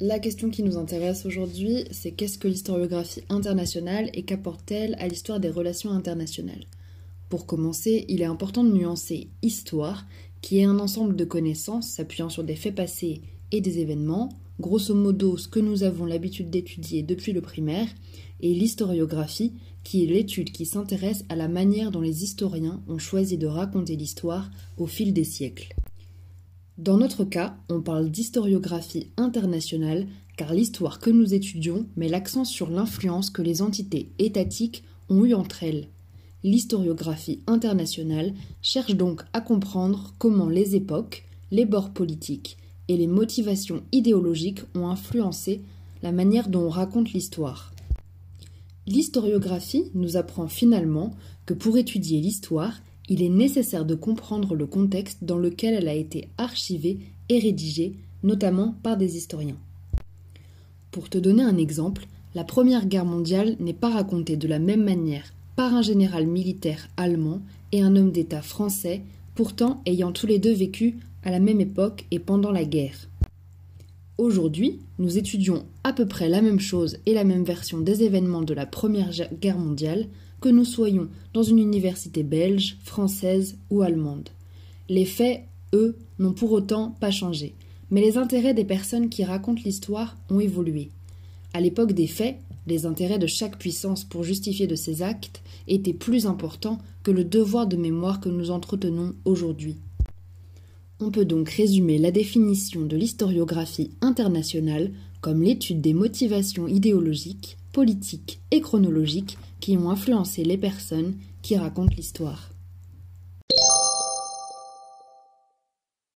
La question qui nous intéresse aujourd'hui, c'est qu'est-ce que l'historiographie internationale et qu'apporte-t-elle à l'histoire des relations internationales? Pour commencer, il est important de nuancer histoire, qui est un ensemble de connaissances s'appuyant sur des faits passés et des événements, grosso modo ce que nous avons l'habitude d'étudier depuis le primaire, et l'historiographie, qui est l'étude qui s'intéresse à la manière dont les historiens ont choisi de raconter l'histoire au fil des siècles. Dans notre cas, on parle d'historiographie internationale car l'histoire que nous étudions met l'accent sur l'influence que les entités étatiques ont eue entre elles. L'historiographie internationale cherche donc à comprendre comment les époques, les bords politiques et les motivations idéologiques ont influencé la manière dont on raconte l'histoire. L'historiographie nous apprend finalement que pour étudier l'histoire, il est nécessaire de comprendre le contexte dans lequel elle a été archivée et rédigée, notamment par des historiens. Pour te donner un exemple, la Première Guerre mondiale n'est pas racontée de la même manière par un général militaire allemand et un homme d'État français, pourtant ayant tous les deux vécu à la même époque et pendant la guerre. Aujourd'hui, nous étudions à peu près la même chose et la même version des événements de la Première Guerre mondiale, que nous soyons dans une université belge, française ou allemande. Les faits, eux, n'ont pour autant pas changé, mais les intérêts des personnes qui racontent l'histoire ont évolué. À l'époque des faits, les intérêts de chaque puissance pour justifier de ses actes étaient plus importants que le devoir de mémoire que nous entretenons aujourd'hui. On peut donc résumer la définition de l'historiographie internationale comme l'étude des motivations idéologiques, politiques et chronologiques qui ont influencé les personnes qui racontent l'histoire.